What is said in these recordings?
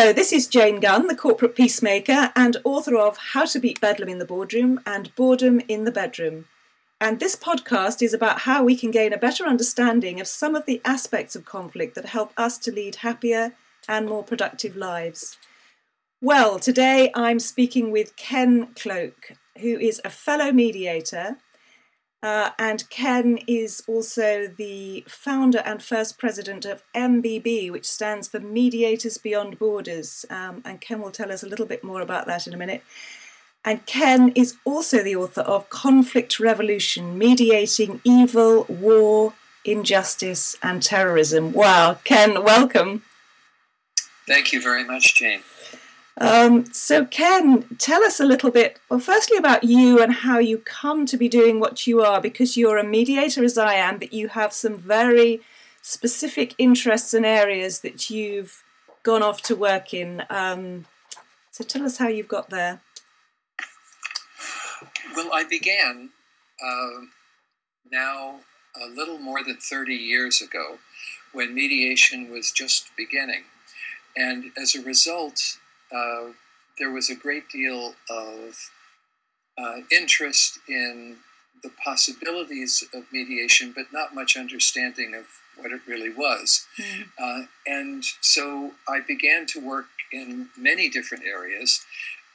Hello, this is Jane Gunn, the corporate peacemaker and author of How to Beat Bedlam in the Boardroom and Boredom in the Bedroom. And this podcast is about how we can gain a better understanding of some of the aspects of conflict that help us to lead happier and more productive lives. Well, today I'm speaking with Ken Cloke, who is a fellow mediator uh, and Ken is also the founder and first president of MBB, which stands for Mediators Beyond Borders. Um, and Ken will tell us a little bit more about that in a minute. And Ken is also the author of Conflict Revolution Mediating Evil, War, Injustice, and Terrorism. Wow, Ken, welcome. Thank you very much, Jane. Um, so, Ken, tell us a little bit, well, firstly about you and how you come to be doing what you are, because you're a mediator as I am, but you have some very specific interests and areas that you've gone off to work in. Um, so, tell us how you've got there. Well, I began uh, now a little more than 30 years ago when mediation was just beginning. And as a result, uh, there was a great deal of uh, interest in the possibilities of mediation, but not much understanding of what it really was. Mm. Uh, and so I began to work in many different areas.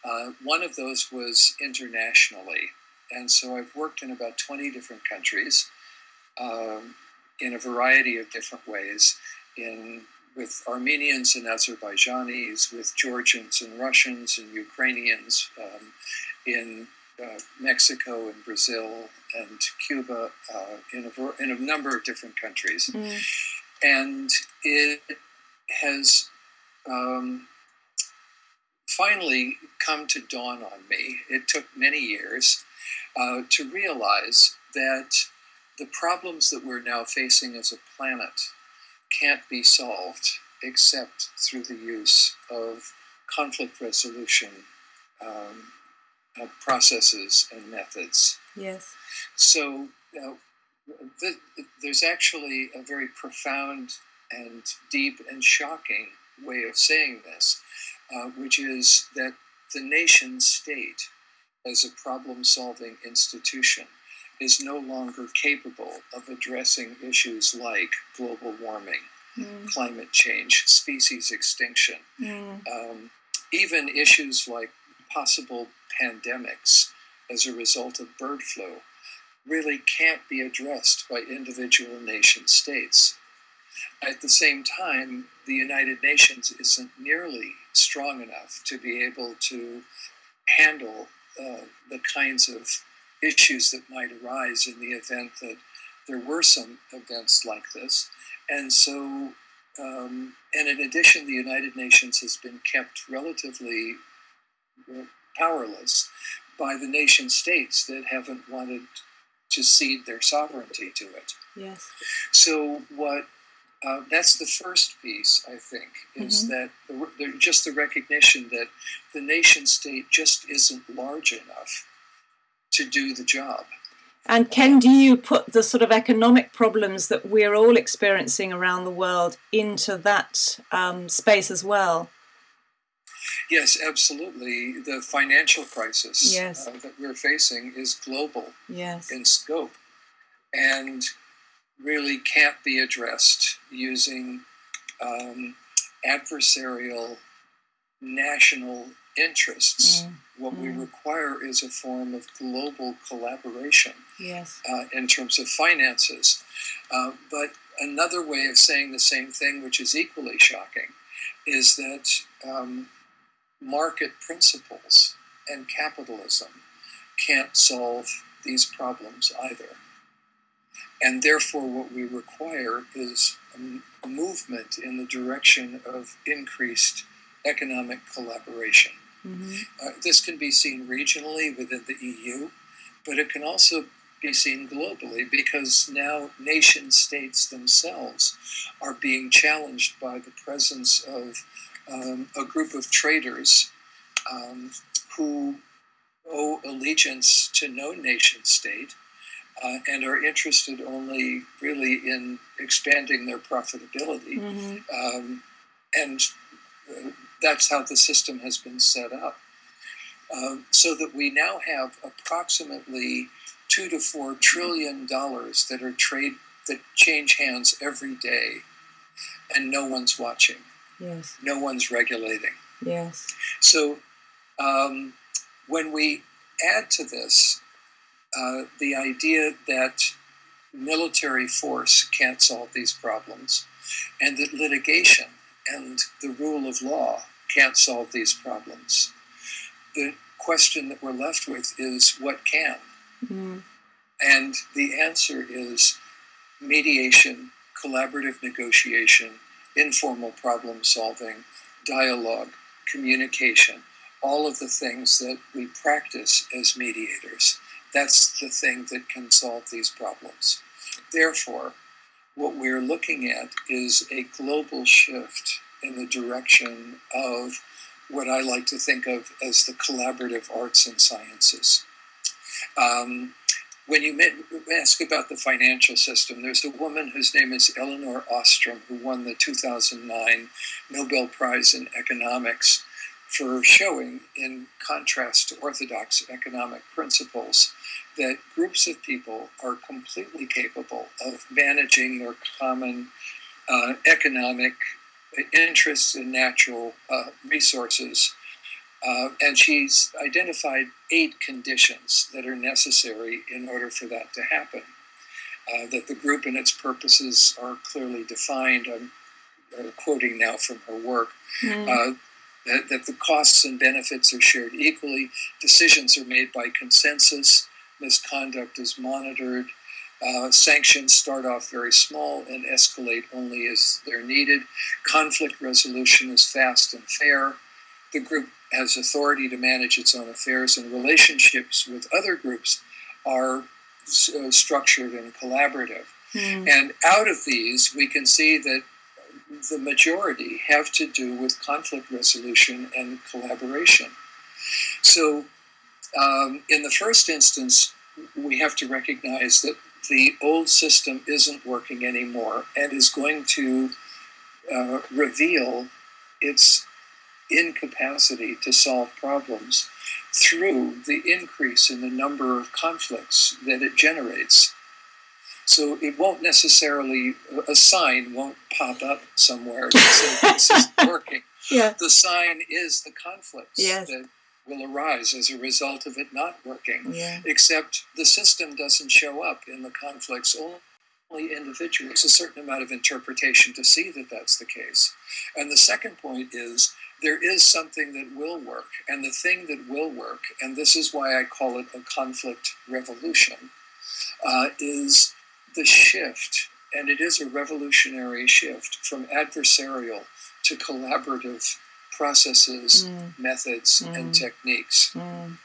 Uh, one of those was internationally. And so I've worked in about 20 different countries um, in a variety of different ways in with Armenians and Azerbaijanis, with Georgians and Russians and Ukrainians, um, in uh, Mexico and Brazil and Cuba, uh, in, a, in a number of different countries. Mm. And it has um, finally come to dawn on me, it took many years, uh, to realize that the problems that we're now facing as a planet can't be solved except through the use of conflict resolution um, uh, processes and methods. Yes. So uh, th- there's actually a very profound and deep and shocking way of saying this, uh, which is that the nation state, as a problem solving institution, is no longer capable of addressing issues like global warming, mm. climate change, species extinction, mm. um, even issues like possible pandemics as a result of bird flu really can't be addressed by individual nation states. At the same time, the United Nations isn't nearly strong enough to be able to handle uh, the kinds of issues that might arise in the event that there were some events like this. And so, um, and in addition, the United Nations has been kept relatively powerless by the nation states that haven't wanted to cede their sovereignty to it. Yes. So, what uh, that's the first piece, I think, is mm-hmm. that the, the, just the recognition that the nation state just isn't large enough to do the job. And Ken, do you put the sort of economic problems that we're all experiencing around the world into that um, space as well? Yes, absolutely. The financial crisis yes. uh, that we're facing is global yes. in scope and really can't be addressed using um, adversarial national interests. Mm. What mm. we require is a form of global collaboration yes. uh, in terms of finances. Uh, but another way of saying the same thing, which is equally shocking, is that um, market principles and capitalism can't solve these problems either. And therefore, what we require is a movement in the direction of increased economic collaboration. Mm-hmm. Uh, this can be seen regionally within the EU, but it can also be seen globally because now nation states themselves are being challenged by the presence of um, a group of traders um, who owe allegiance to no nation state uh, and are interested only really in expanding their profitability. Mm-hmm. Um, and uh, that's how the system has been set up. Uh, so that we now have approximately two to four trillion dollars that are trade that change hands every day, and no one's watching. Yes. No one's regulating. Yes. So um, when we add to this uh, the idea that military force can't solve these problems, and that litigation and the rule of law can't solve these problems. The question that we're left with is what can? Mm. And the answer is mediation, collaborative negotiation, informal problem solving, dialogue, communication, all of the things that we practice as mediators. That's the thing that can solve these problems. Therefore, what we're looking at is a global shift in the direction of what I like to think of as the collaborative arts and sciences. Um, when you ask about the financial system, there's a woman whose name is Elinor Ostrom who won the 2009 Nobel Prize in Economics for showing, in contrast to orthodox economic principles, that groups of people are completely capable of managing their common uh, economic interests in natural uh, resources. Uh, and she's identified eight conditions that are necessary in order for that to happen. Uh, that the group and its purposes are clearly defined. I'm uh, quoting now from her work. Mm that, that the costs and benefits are shared equally, decisions are made by consensus, misconduct is monitored, uh, sanctions start off very small and escalate only as they're needed, conflict resolution is fast and fair, the group has authority to manage its own affairs, and relationships with other groups are uh, structured and collaborative. Mm. And out of these, we can see that the majority have to do with conflict resolution and collaboration. So, um, in the first instance, we have to recognize that the old system isn't working anymore and is going to uh, reveal its incapacity to solve problems through the increase in the number of conflicts that it generates. So it won't necessarily, a sign won't pop up somewhere that says this is working. Yeah. The sign is the conflicts yes. that will arise as a result of it not working. Yeah. Except the system doesn't show up in the conflicts only individuals. A certain amount of interpretation to see that that's the case. And the second point is there is something that will work. And the thing that will work, and this is why I call it a conflict revolution, uh, is the shift, and it is a revolutionary shift from adversarial to collaborative processes, mm. methods, mm. and techniques. Mm.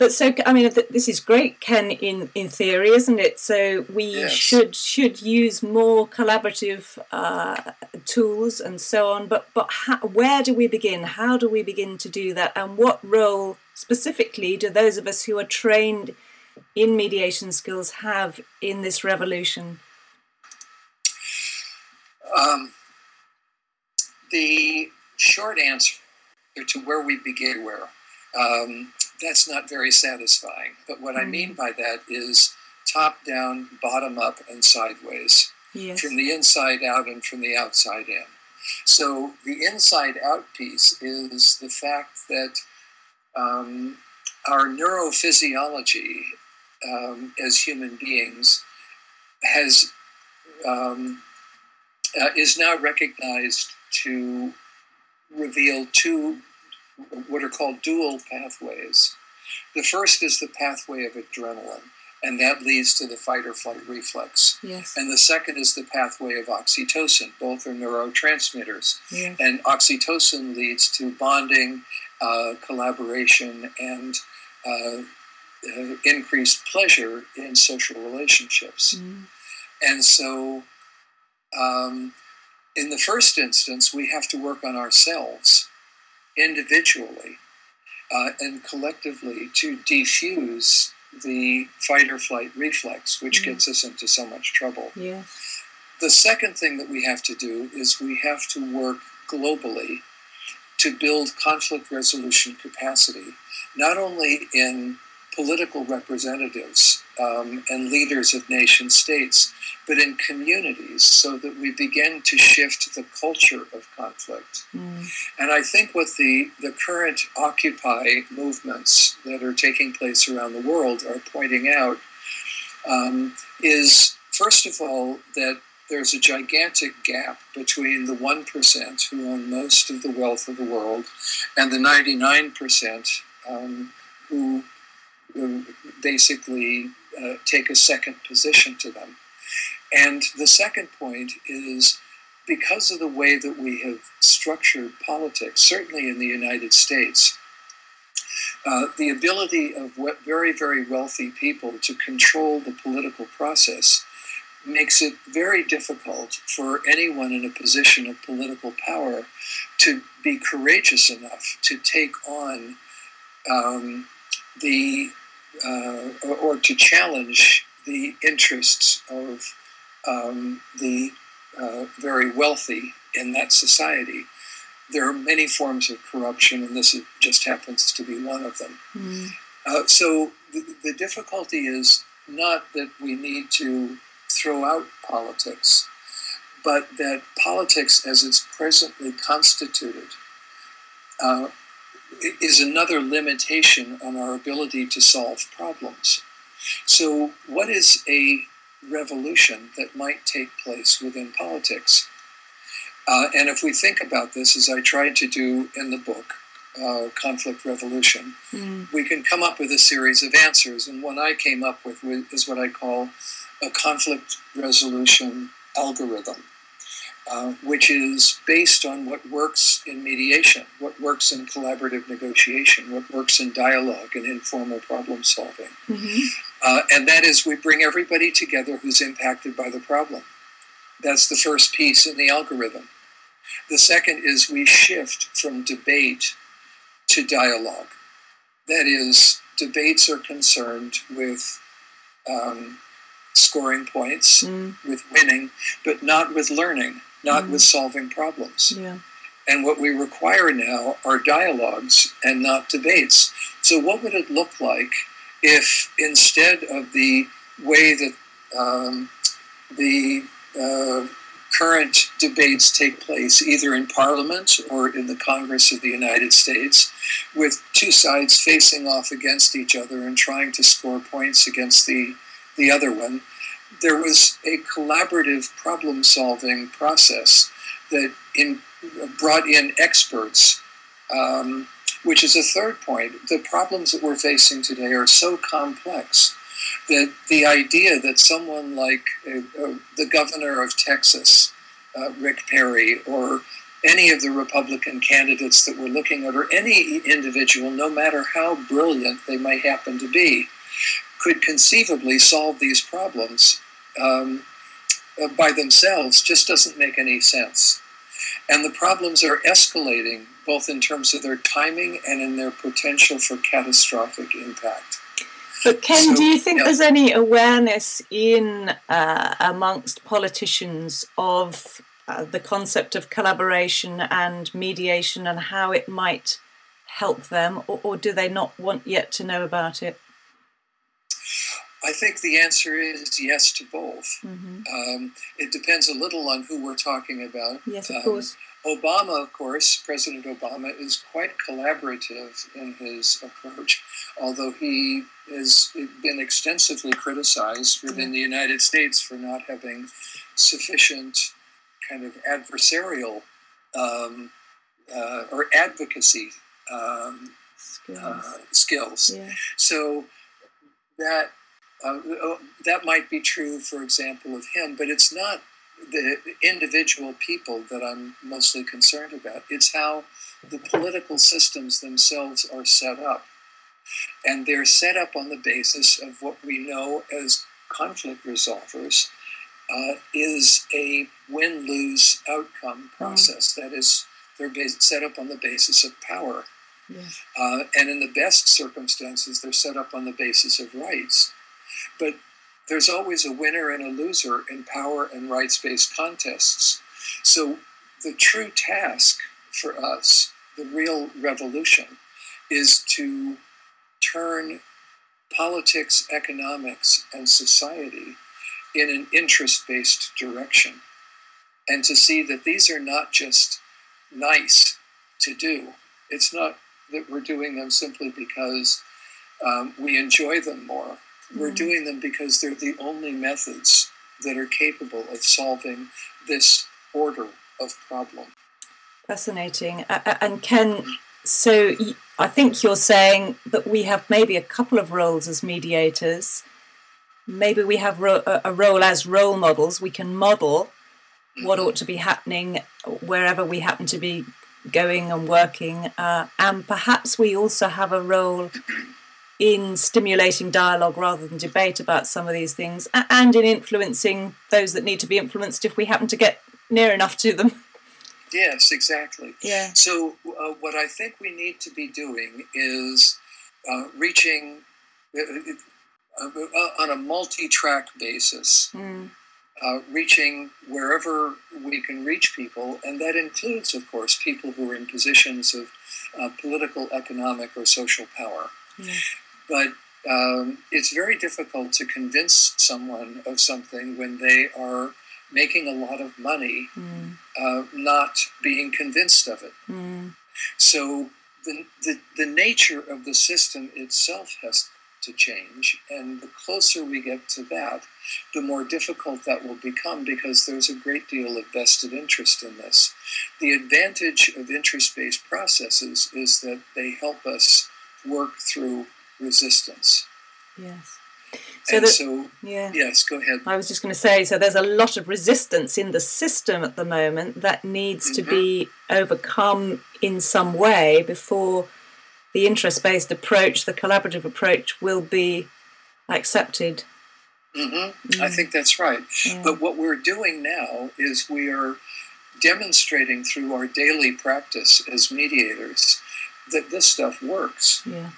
But so, I mean, this is great, Ken. In in theory, isn't it? So we yes. should should use more collaborative uh, tools and so on. But but how, where do we begin? How do we begin to do that? And what role specifically do those of us who are trained in mediation skills have in this revolution? Um, the short answer to where we begin, where um, that's not very satisfying. But what mm. I mean by that is top down, bottom up, and sideways. Yes. From the inside out and from the outside in. So the inside out piece is the fact that um, our neurophysiology um, as human beings has um, uh, is now recognized to reveal two what are called dual pathways. The first is the pathway of adrenaline, and that leads to the fight or flight reflex. Yes. And the second is the pathway of oxytocin. Both are neurotransmitters. Yes. And oxytocin leads to bonding, uh, collaboration, and uh, uh, increased pleasure in social relationships. Mm. And so, um, in the first instance, we have to work on ourselves individually uh, and collectively to defuse the fight or flight reflex, which gets us into so much trouble. Yes. The second thing that we have to do is we have to work globally to build conflict resolution capacity, not only in political representatives um, and leaders of nation states, but in communities so that we begin to shift the culture of conflict. Mm. And I think what the, the current Occupy movements that are taking place around the world are pointing out um, is, first of all, that there's a gigantic gap between the 1% who own most of the wealth of the world and the 99% um, who basically uh, take a second position to them. And the second point is because of the way that we have structured politics, certainly in the United States, uh, the ability of very, very wealthy people to control the political process makes it very difficult for anyone in a position of political power to be courageous enough to take on um, the uh, or, or, to challenge the interests of um, the uh, very wealthy in that society. There are many forms of corruption, and this just happens to be one of them. Mm. Uh, so the, the difficulty is not that we need to throw out politics, but that politics, as it's presently constituted, uh, is another limitation on our ability to solve problems. So, what is a revolution that might take place within politics? Uh, and if we think about this, as I tried to do in the book, uh, Conflict Revolution, mm. we can come up with a series of answers. And one I came up with is what I call a conflict resolution algorithm. Uh, which is based on what works in mediation, what works in collaborative negotiation, what works in dialogue and informal problem solving. Mm-hmm. Uh, and that is, we bring everybody together who's impacted by the problem. That's the first piece in the algorithm. The second is we shift from debate to dialogue. That is, debates are concerned with um, scoring points, mm. with winning, but not with learning not mm. with solving problems. Yeah. And what we require now are dialogues and not debates. So, what would it look like if instead of the way that um, the uh, current debates take place, either in Parliament or in the Congress of the United States, with two sides facing off against each other and trying to score points against the, the other one, there was a collaborative problem solving process that in, brought in experts, um, which is a third point. The problems that we're facing today are so complex that the idea that someone like uh, uh, the governor of Texas, uh, Rick Perry, or any of the Republican candidates that we're looking at, or any individual, no matter how brilliant they may happen to be, could conceivably solve these problems um, uh, by themselves just doesn't make any sense. And the problems are escalating both in terms of their timing and in their potential for catastrophic impact. But Ken, so, do you think yeah. there's any awareness in uh, amongst politicians of uh, the concept of collaboration and mediation and how it might help them, or, or do they not want yet to know about it? I think the answer is yes to both. Mm-hmm. Um, it depends a little on who we're talking about. Yes, of um, course. Obama, of course, President Obama is quite collaborative in his approach, although he has been extensively criticized within mm-hmm. the United States for not having sufficient kind of adversarial um, uh, or advocacy um, skills. Uh, skills. Yeah. So that uh, uh, that might be true, for example, of him, but it's not the individual people that I'm mostly concerned about. It's how the political systems themselves are set up. And they're set up on the basis of what we know as conflict resolvers uh, is a win lose outcome process. Mm. That is, they're set up on the basis of power. Yes. Uh, and in the best circumstances, they're set up on the basis of rights. But there's always a winner and a loser in power and rights based contests. So the true task for us, the real revolution is to turn politics, economics, and society in an interest based direction. And to see that these are not just nice to do. It's not that we're doing them simply because um, we enjoy them more. We're mm-hmm. doing them because they're the only methods that are capable of solving this order of problem. Fascinating. And Ken, so I think you're saying that we have maybe a couple of roles as mediators. Maybe we have a role as role models. We can model what ought to be happening wherever we happen to be going and working. Uh, and perhaps we also have a role in stimulating dialogue rather than debate about some of these things and in influencing those that need to be influenced if we happen to get near enough to them. Yes, exactly. Yeah. So, uh, what I think we need to be doing is uh, reaching uh, uh, uh on a multi track basis. Mm uh, reaching wherever we can reach people, and that includes, of course, people who are in positions of uh, political, economic, or social power. Yeah. But um, it's very difficult to convince someone of something when they are making a lot of money, mm. uh, not being convinced of it. Mm. So the, the, the nature of the system itself has to change. And the closer we get to that, the more difficult that will become because there's a great deal of vested interest in this. The advantage of interest based processes is that they help us work through resistance. Yes. So, and that, so yeah. yes, go ahead. I was just going to say, so there's a lot of resistance in the system at the moment that needs mm-hmm. to be overcome in some way before the interest based approach, the collaborative approach, will be accepted. Mm-hmm. Mm. I think that's right. Yeah. But what we're doing now is we are demonstrating through our daily practice as mediators that this stuff works. Yeah.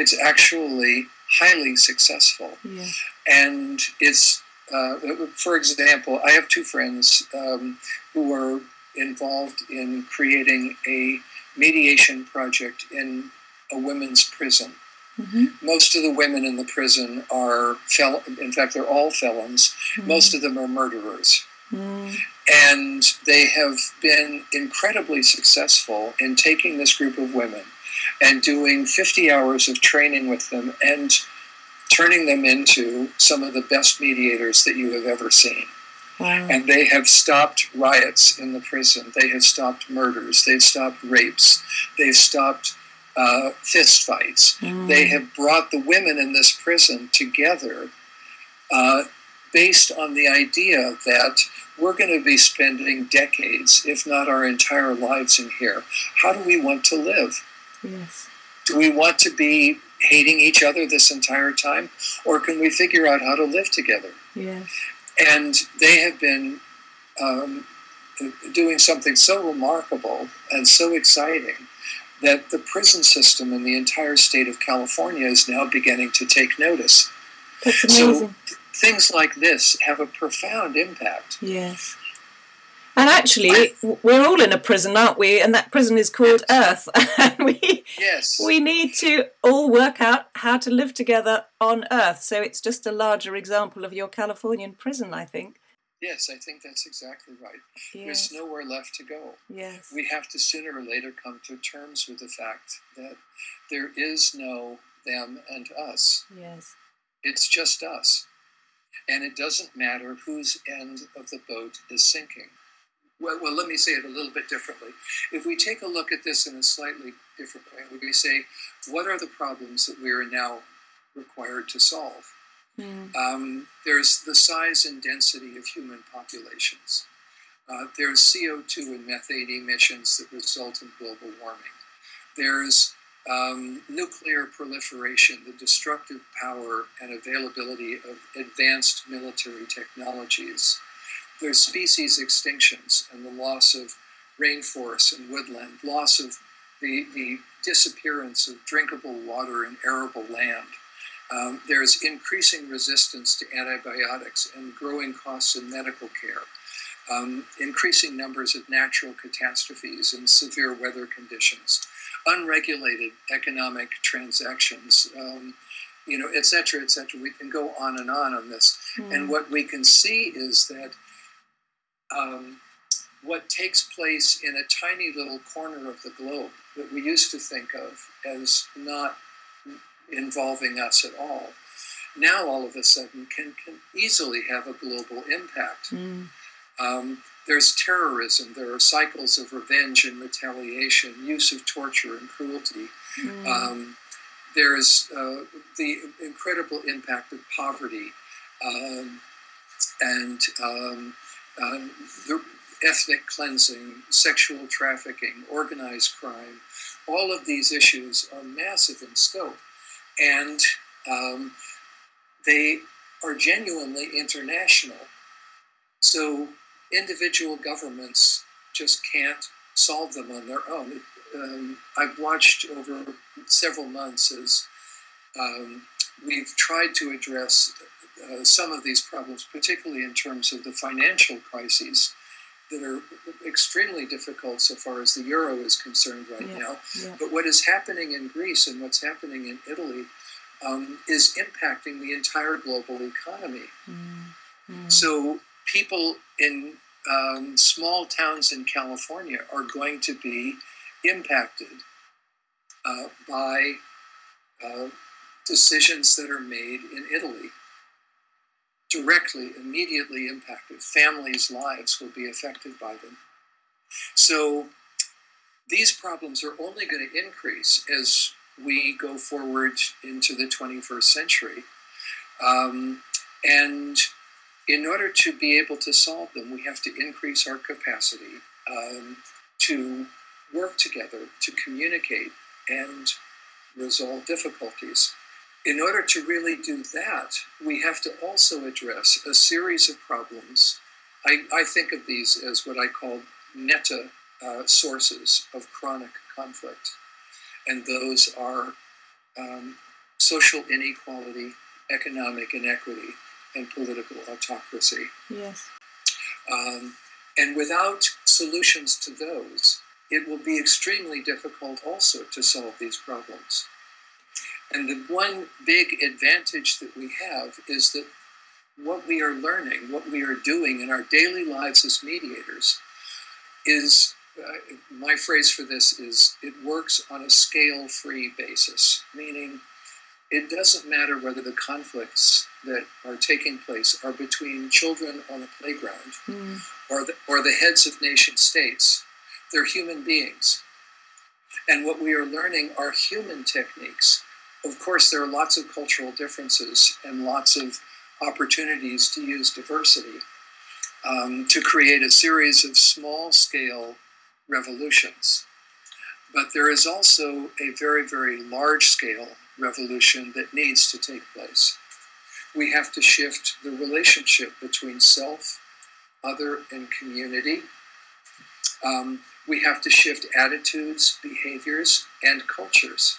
It's actually highly successful. Yeah. And it's, uh, for example, I have two friends um, who are involved in creating a mediation project in a women's prison. Mm-hmm. Most of the women in the prison are, fel- in fact, they're all felons. Mm-hmm. Most of them are murderers. Mm. And they have been incredibly successful in taking this group of women and doing 50 hours of training with them and turning them into some of the best mediators that you have ever seen. Wow. And they have stopped riots in the prison. They have stopped murders. They've stopped rapes. They've stopped uh, fist fights. Mm. They have brought the women in this prison together uh, based on the idea that we're going to be spending decades, if not our entire lives, in here. How do we want to live? Yes. Do we want to be hating each other this entire time, or can we figure out how to live together? Yes. And they have been um, doing something so remarkable and so exciting that the prison system in the entire state of California is now beginning to take notice. That's amazing. So things like this have a profound impact. Yes. And actually, we're all in a prison, aren't we? And that prison is called Earth. and we, yes. we need to all work out how to live together on Earth. So it's just a larger example of your Californian prison, I think. Yes, I think that's exactly right. Yes. There's nowhere left to go. Yes. We have to sooner or later come to terms with the fact that there is no them and us. Yes. It's just us. And it doesn't matter whose end of the boat is sinking. Well, well, let me say it a little bit differently. If we take a look at this in a slightly different way, we say, what are the problems that we are now required to solve? Mm. Um, there's the size and density of human populations. Uh, there's CO2 and methane emissions that result in global warming. There's um, nuclear proliferation, the destructive power and availability of advanced military technologies. There's species extinctions and the loss of rainforests and woodland, loss of the, the disappearance of drinkable water and arable land. Um, there's increasing resistance to antibiotics and growing costs in medical care. um, increasing numbers of natural catastrophes and severe weather conditions, unregulated economic transactions, um, you know, et cetera, et cetera. We can go on and on on this. Mm. And what we can see is that um, what takes place in a tiny little corner of the globe that we used to think of as not involving us at all, now all of a sudden can, can easily have a global impact. Mm. Um, there's terrorism, there are cycles of revenge and retaliation, use of torture and cruelty. Mm. Um, there's uh, the incredible impact of poverty um, and um, the ethnic cleansing, sexual trafficking, organized crime. All of these issues are massive in scope. And um, they are genuinely international. So individual governments just can't solve them on their own. Um, I've watched over several months as um, we've tried to address uh, some of these problems, particularly in terms of the financial crises that are extremely difficult so far as the euro is concerned right yeah, now. Yeah. But what is happening in Greece and what's happening in Italy um, is impacting the entire global economy. Mm-hmm. So people in um, small towns in California are going to be impacted uh, by uh, decisions that are made in Italy. Directly, immediately impacted. Families' lives will be affected by them. So these problems are only going to increase as we go forward into the 21st century. Um, and in order to be able to solve them, we have to increase our capacity um, to work together, to communicate, and resolve difficulties. In order to really do that, we have to also address a series of problems. I, I think of these as what I call meta uh, sources of chronic conflict and those are um, social inequality, economic inequity, and political autocracy. Yes. Um, and without solutions to those, it will be extremely difficult also to solve these problems. And the one big advantage that we have is that what we are learning, what we are doing in our daily lives as mediators, is uh, my phrase for this is it works on a scale free basis, meaning it doesn't matter whether the conflicts that are taking place are between children on a playground mm. or, the, or the heads of nation states. They're human beings. And what we are learning are human techniques. Of course, there are lots of cultural differences and lots of opportunities to use diversity um, to create a series of small scale revolutions. But there is also a very, very large scale revolution that needs to take place. We have to shift the relationship between self, other, and community. Um, we have to shift attitudes, behaviors, and cultures.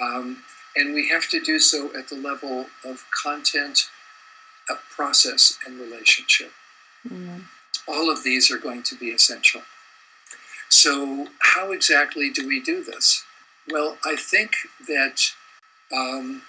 Um, and we have to do so at the level of content, of process, and relationship. Mm. All of these are going to be essential. So, how exactly do we do this? Well, I think that um,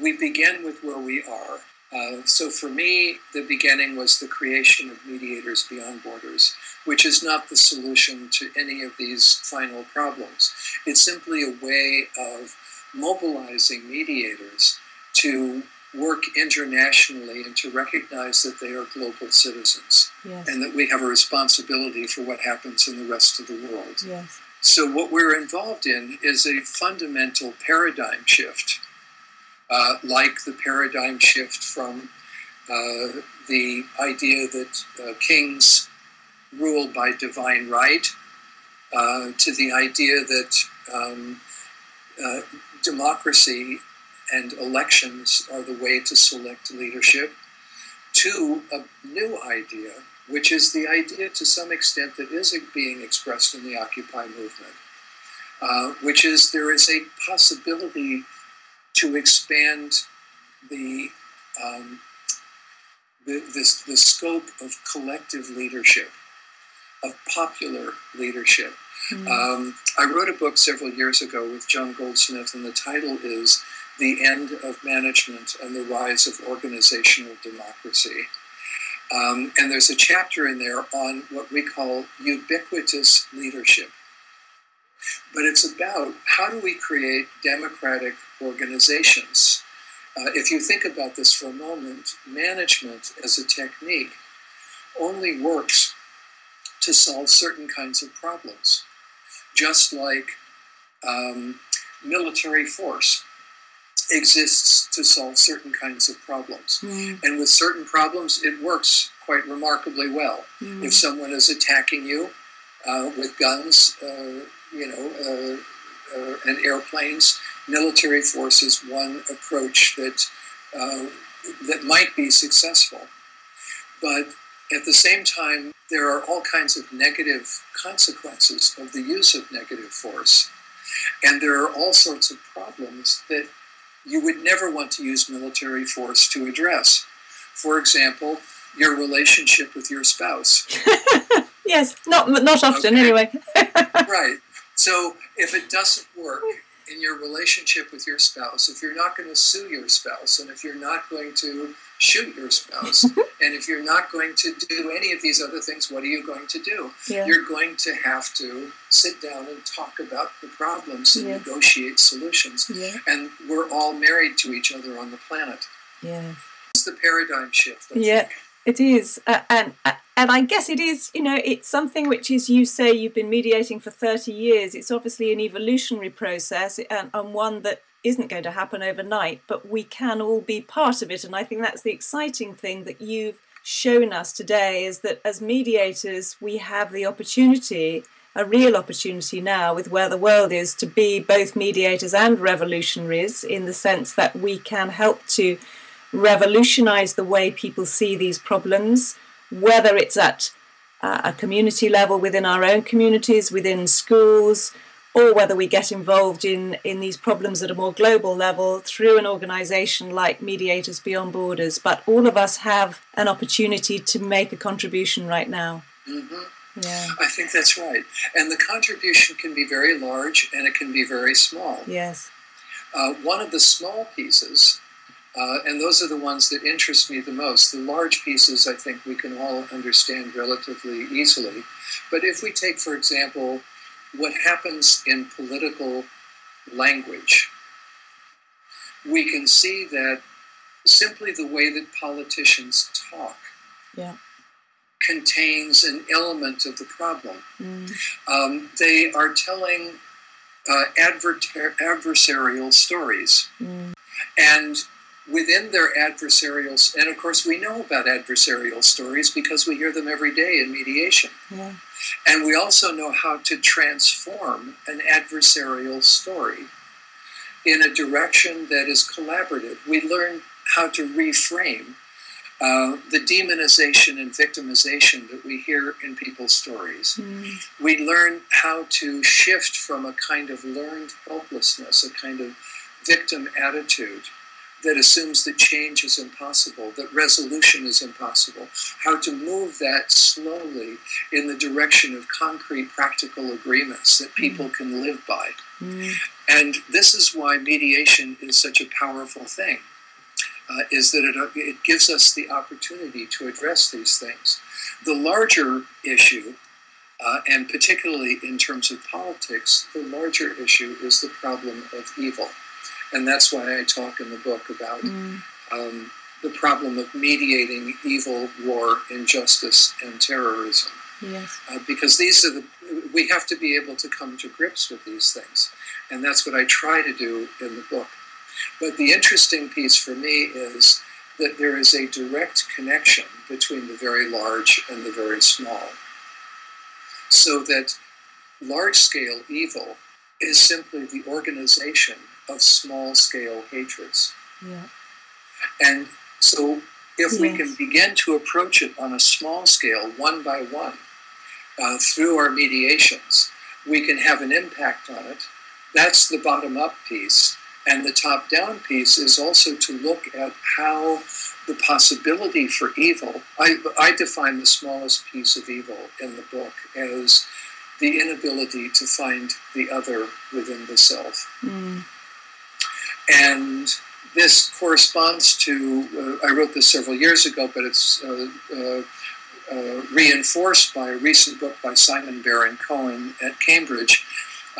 we begin with where we are. Uh, so, for me, the beginning was the creation of Mediators Beyond Borders, which is not the solution to any of these final problems. It's simply a way of mobilizing mediators to work internationally and to recognize that they are global citizens yes. and that we have a responsibility for what happens in the rest of the world. Yes. So, what we're involved in is a fundamental paradigm shift, uh, like the paradigm shift from uh, the idea that uh, kings rule by divine right uh, to the idea that um, uh, democracy and elections are the way to select leadership, to a new idea, which is the idea to some extent that is being expressed in the Occupy movement, uh, which is there is a possibility to expand the um, the, this, the scope of collective leadership, of popular leadership. Mm. Um, I wrote a book several years ago with Joan Goldsmith, and the title is The End of Management and the Rise of Organizational Democracy. Um, and there's a chapter in there on what we call ubiquitous leadership. But it's about how do we create democratic organizations? Uh, if you think about this for a moment, management as a technique only works to solve certain kinds of problems, just like um, military force exists to solve certain kinds of problems. Mm. And with certain problems, it works quite remarkably well. Mm. If someone is attacking you uh, with guns, uh, you know, uh, uh and airplanes, military force is one approach that uh, that might be successful. But at the same time, there are all kinds of negative consequences of the use of negative force. And there are all sorts of problems that you would never want to use military force to address. For example, your relationship with your spouse. yes, not not often okay. anyway. right. So if it doesn't work, in your relationship with your spouse, if you're not going to sue your spouse, and if you're not going to shoot your spouse, and if you're not going to do any of these other things, what are you going to do? Yeah. You're going to have to sit down and talk about the problems and yes. negotiate solutions. Yeah. And we're all married to each other on the planet. Yeah. It's the paradigm shift. I yeah. Think. It is, uh, and uh, and I guess it is. You know, it's something which is you say you've been mediating for thirty years. It's obviously an evolutionary process, and, and one that isn't going to happen overnight. But we can all be part of it, and I think that's the exciting thing that you've shown us today is that as mediators we have the opportunity a real opportunity now with where the world is to be both mediators and revolutionaries in the sense that we can help to revolutionize the way people see these problems, whether it's at uh, a community level within our own communities, within schools, or whether we get involved in, in these problems at a more global level through an organization like Mediators Beyond Borders. But all of us have an opportunity to make a contribution right now. Mm-hmm. Yeah. I think that's right. And the contribution can be very large and it can be very small. Yes. Uh, one of the small pieces uh, and those are the ones that interest me the most. The large pieces, I think, we can all understand relatively easily. But if we take, for example, what happens in political language, we can see that simply the way that politicians talk yeah. contains an element of the problem. Mm. Um, they are telling uh, adver- adversarial stories. Mm. And within their adversarial, and of course we know about adversarial stories because we hear them every day in mediation. Yeah. And we also know how to transform an adversarial story in a direction that is collaborative. We learn how to reframe uh, the demonization and victimization that we hear in people's stories. Mm. We learn how to shift from a kind of learned helplessness, a kind of victim attitude, that assumes that change is impossible, that resolution is impossible, how to move that slowly in the direction of concrete practical agreements that people mm. can live by. Mm. And this is why mediation is such a powerful thing. Uh, is that it, it gives us the opportunity to address these things. The larger issue, uh, and particularly in terms of politics, the larger issue is the problem of evil. And that's why I talk in the book about mm. um, the problem of mediating evil, war, injustice, and terrorism. Yes. Uh, because these are the, we have to be able to come to grips with these things. And that's what I try to do in the book. But the interesting piece for me is that there is a direct connection between the very large and the very small. So that large scale evil is simply the organization of small scale hatreds. Yeah. And so if yes. we can begin to approach it on a small scale, one by one, uh, through our mediations, we can have an impact on it. That's the bottom up piece. And the top down piece is also to look at how the possibility for evil. I, I define the smallest piece of evil in the book as the inability to find the other within the self. Mm. And this corresponds to, uh, I wrote this several years ago, but it's uh, uh, uh reinforced by a recent book by Simon Baron Cohen at Cambridge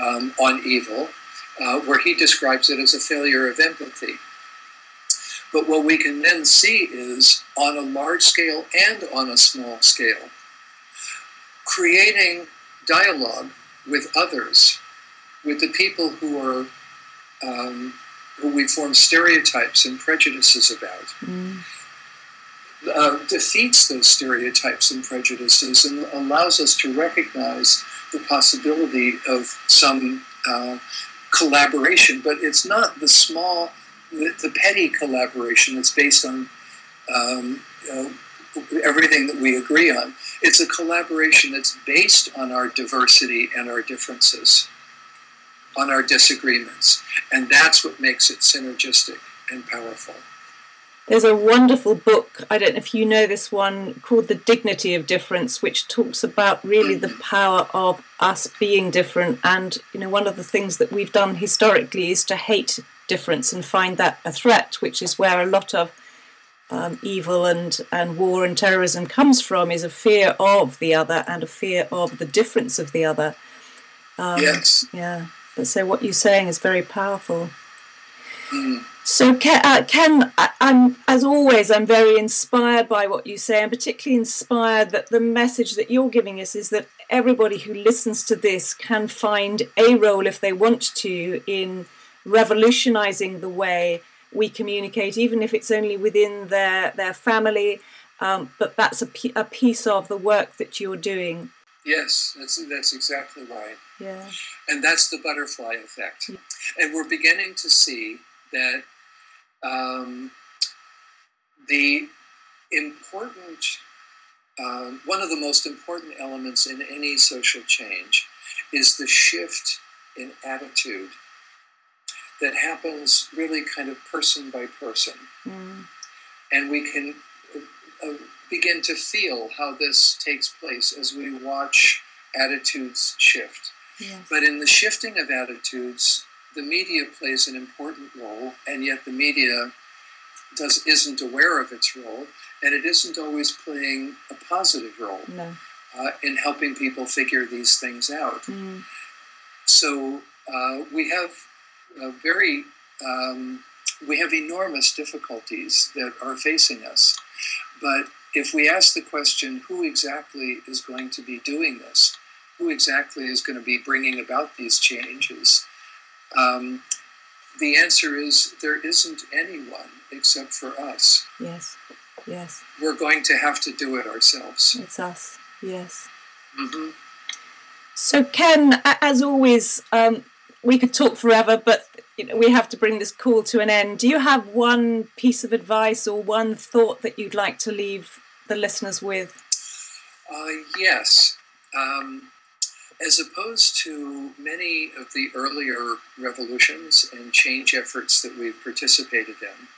um, on evil, uh, where he describes it as a failure of empathy. But what we can then see is on a large scale and on a small scale, creating dialogue with others, with the people who are um, who we form stereotypes and prejudices about. Mm. Uh, defeats those stereotypes and prejudices and allows us to recognize the possibility of some uh, collaboration, but it's not the small, the, the petty collaboration that's based on um, uh, everything that we agree on. It's a collaboration that's based on our diversity and our differences, on our disagreements. And that's what makes it synergistic and powerful. There's a wonderful book, I don't know if you know this one, called The Dignity of Difference, which talks about really the mm-hmm. power of us being different. And, you know, one of the things that we've done historically is to hate difference and find that a threat, which is where a lot of um, evil and, and war and terrorism comes from, is a fear of the other and a fear of the difference of the other. Um, yes. Yeah. But so what you're saying is very powerful. Mm. So, Ken, uh, Ken I, am as always, I'm very inspired by what you say, and particularly inspired that the message that you're giving us is that everybody who listens to this can find a role, if they want to, in revolutionizing the way we communicate, even if it's only within their their family. Um, but that's a, a piece of the work that you're doing. Yes, that's that's exactly right. Yeah, and that's the butterfly effect, and we're beginning to see that um, the important, uh, one of the most important elements in any social change is the shift in attitude that happens really kind of person by person. Mm. And we can uh, begin to feel how this takes place as we watch attitudes shift. But in the shifting of attitudes, the media plays an important role, and yet the media does isn't aware of its role, and it isn't always playing a positive role no. uh, in helping people figure these things out. Mm. So uh, we have very um, we have enormous difficulties that are facing us, but if we ask the question, who exactly is going to be doing this? Who exactly is going to be bringing about these changes? Um, the answer is there isn't anyone except for us. Yes, yes. We're going to have to do it ourselves. It's us, yes. Mm-hmm. So, Ken, as always, um, we could talk forever, but you know, we have to bring this call to an end. Do you have one piece of advice or one thought that you'd like to leave the listeners with? Uh, yes. Um, as opposed to many of the earlier revolutions and change efforts that we've participated in,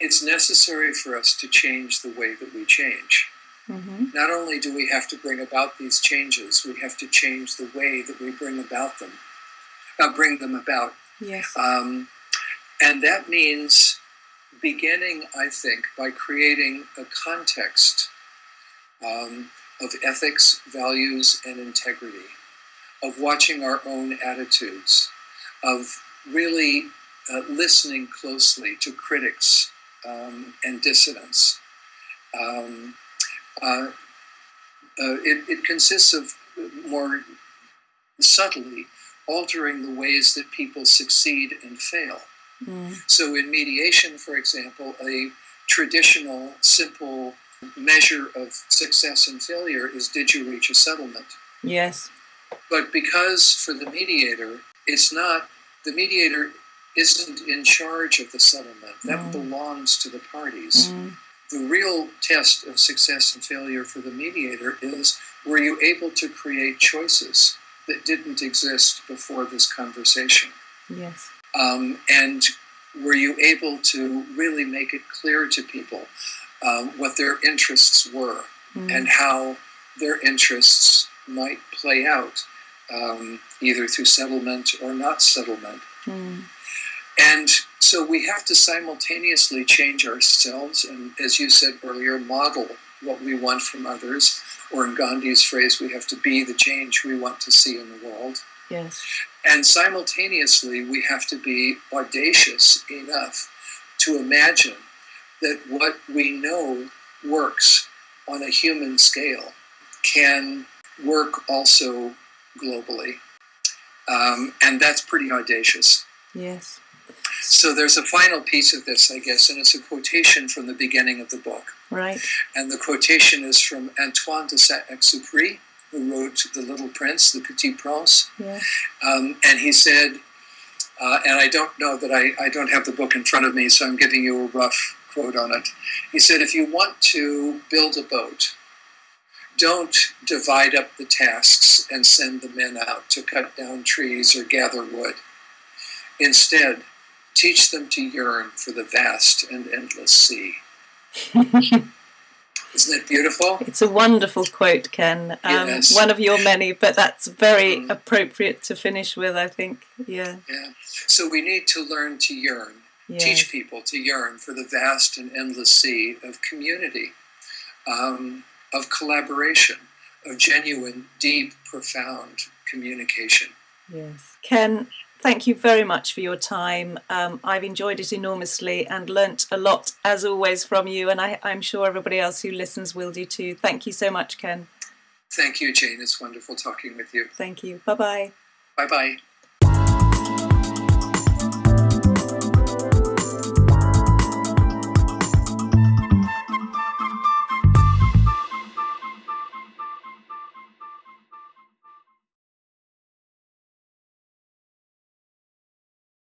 it's necessary for us to change the way that we change. Mm-hmm. Not only do we have to bring about these changes, we have to change the way that we bring about them, uh, bring them about. Yes. Um, and that means beginning, I think, by creating a context um, of ethics, values, and integrity, of watching our own attitudes, of really uh, listening closely to critics um, and dissidents. Um, uh, uh, it, it, consists of more subtly altering the ways that people succeed and fail. Mm. So, in mediation, for example, a traditional, simple measure of success and failure is did you reach a settlement? Yes. But because for the mediator, it's not, the mediator isn't in charge of the settlement, that mm. belongs to the parties. Mm. The real test of success and failure for the mediator is were you able to create choices that didn't exist before this conversation? Yes. Um, and were you able to really make it clear to people um, what their interests were mm. and how their interests might play out, um, either through settlement or not settlement? Mm. And so we have to simultaneously change ourselves and, as you said earlier, model what we want from others. Or in Gandhi's phrase, we have to be the change we want to see in the world. Yes. And simultaneously, we have to be audacious enough to imagine that what we know works on a human scale can work also globally. Um, and that's pretty audacious. Yes. So there's a final piece of this, I guess, and it's a quotation from the beginning of the book. Right. And the quotation is from Antoine de Saint-Exupéry, who wrote The Little Prince, The Petit Prince. Yeah. Um, and he said, uh, and I don't know that I, I don't have the book in front of me, so I'm giving you a rough quote on it. He said, if you want to build a boat, don't divide up the tasks and send the men out to cut down trees or gather wood. Instead, teach them to yearn for the vast and endless sea. Isn't it beautiful? It's a wonderful quote, Ken. Um, yes. One of your many, but that's very mm. appropriate to finish with, I think. Yeah. Yeah. So we need to learn to yearn, yes. teach people to yearn for the vast and endless sea of community, um, of collaboration, of genuine, deep, profound communication. Yes. Ken, thank you very much for your time. Um, I've enjoyed it enormously and learnt a lot, as always, from you, and I, I'm sure everybody else who listens will do too. Thank you so much, Ken. Thank you, Jane. It's wonderful talking with you. Thank you. Bye bye. Bye bye.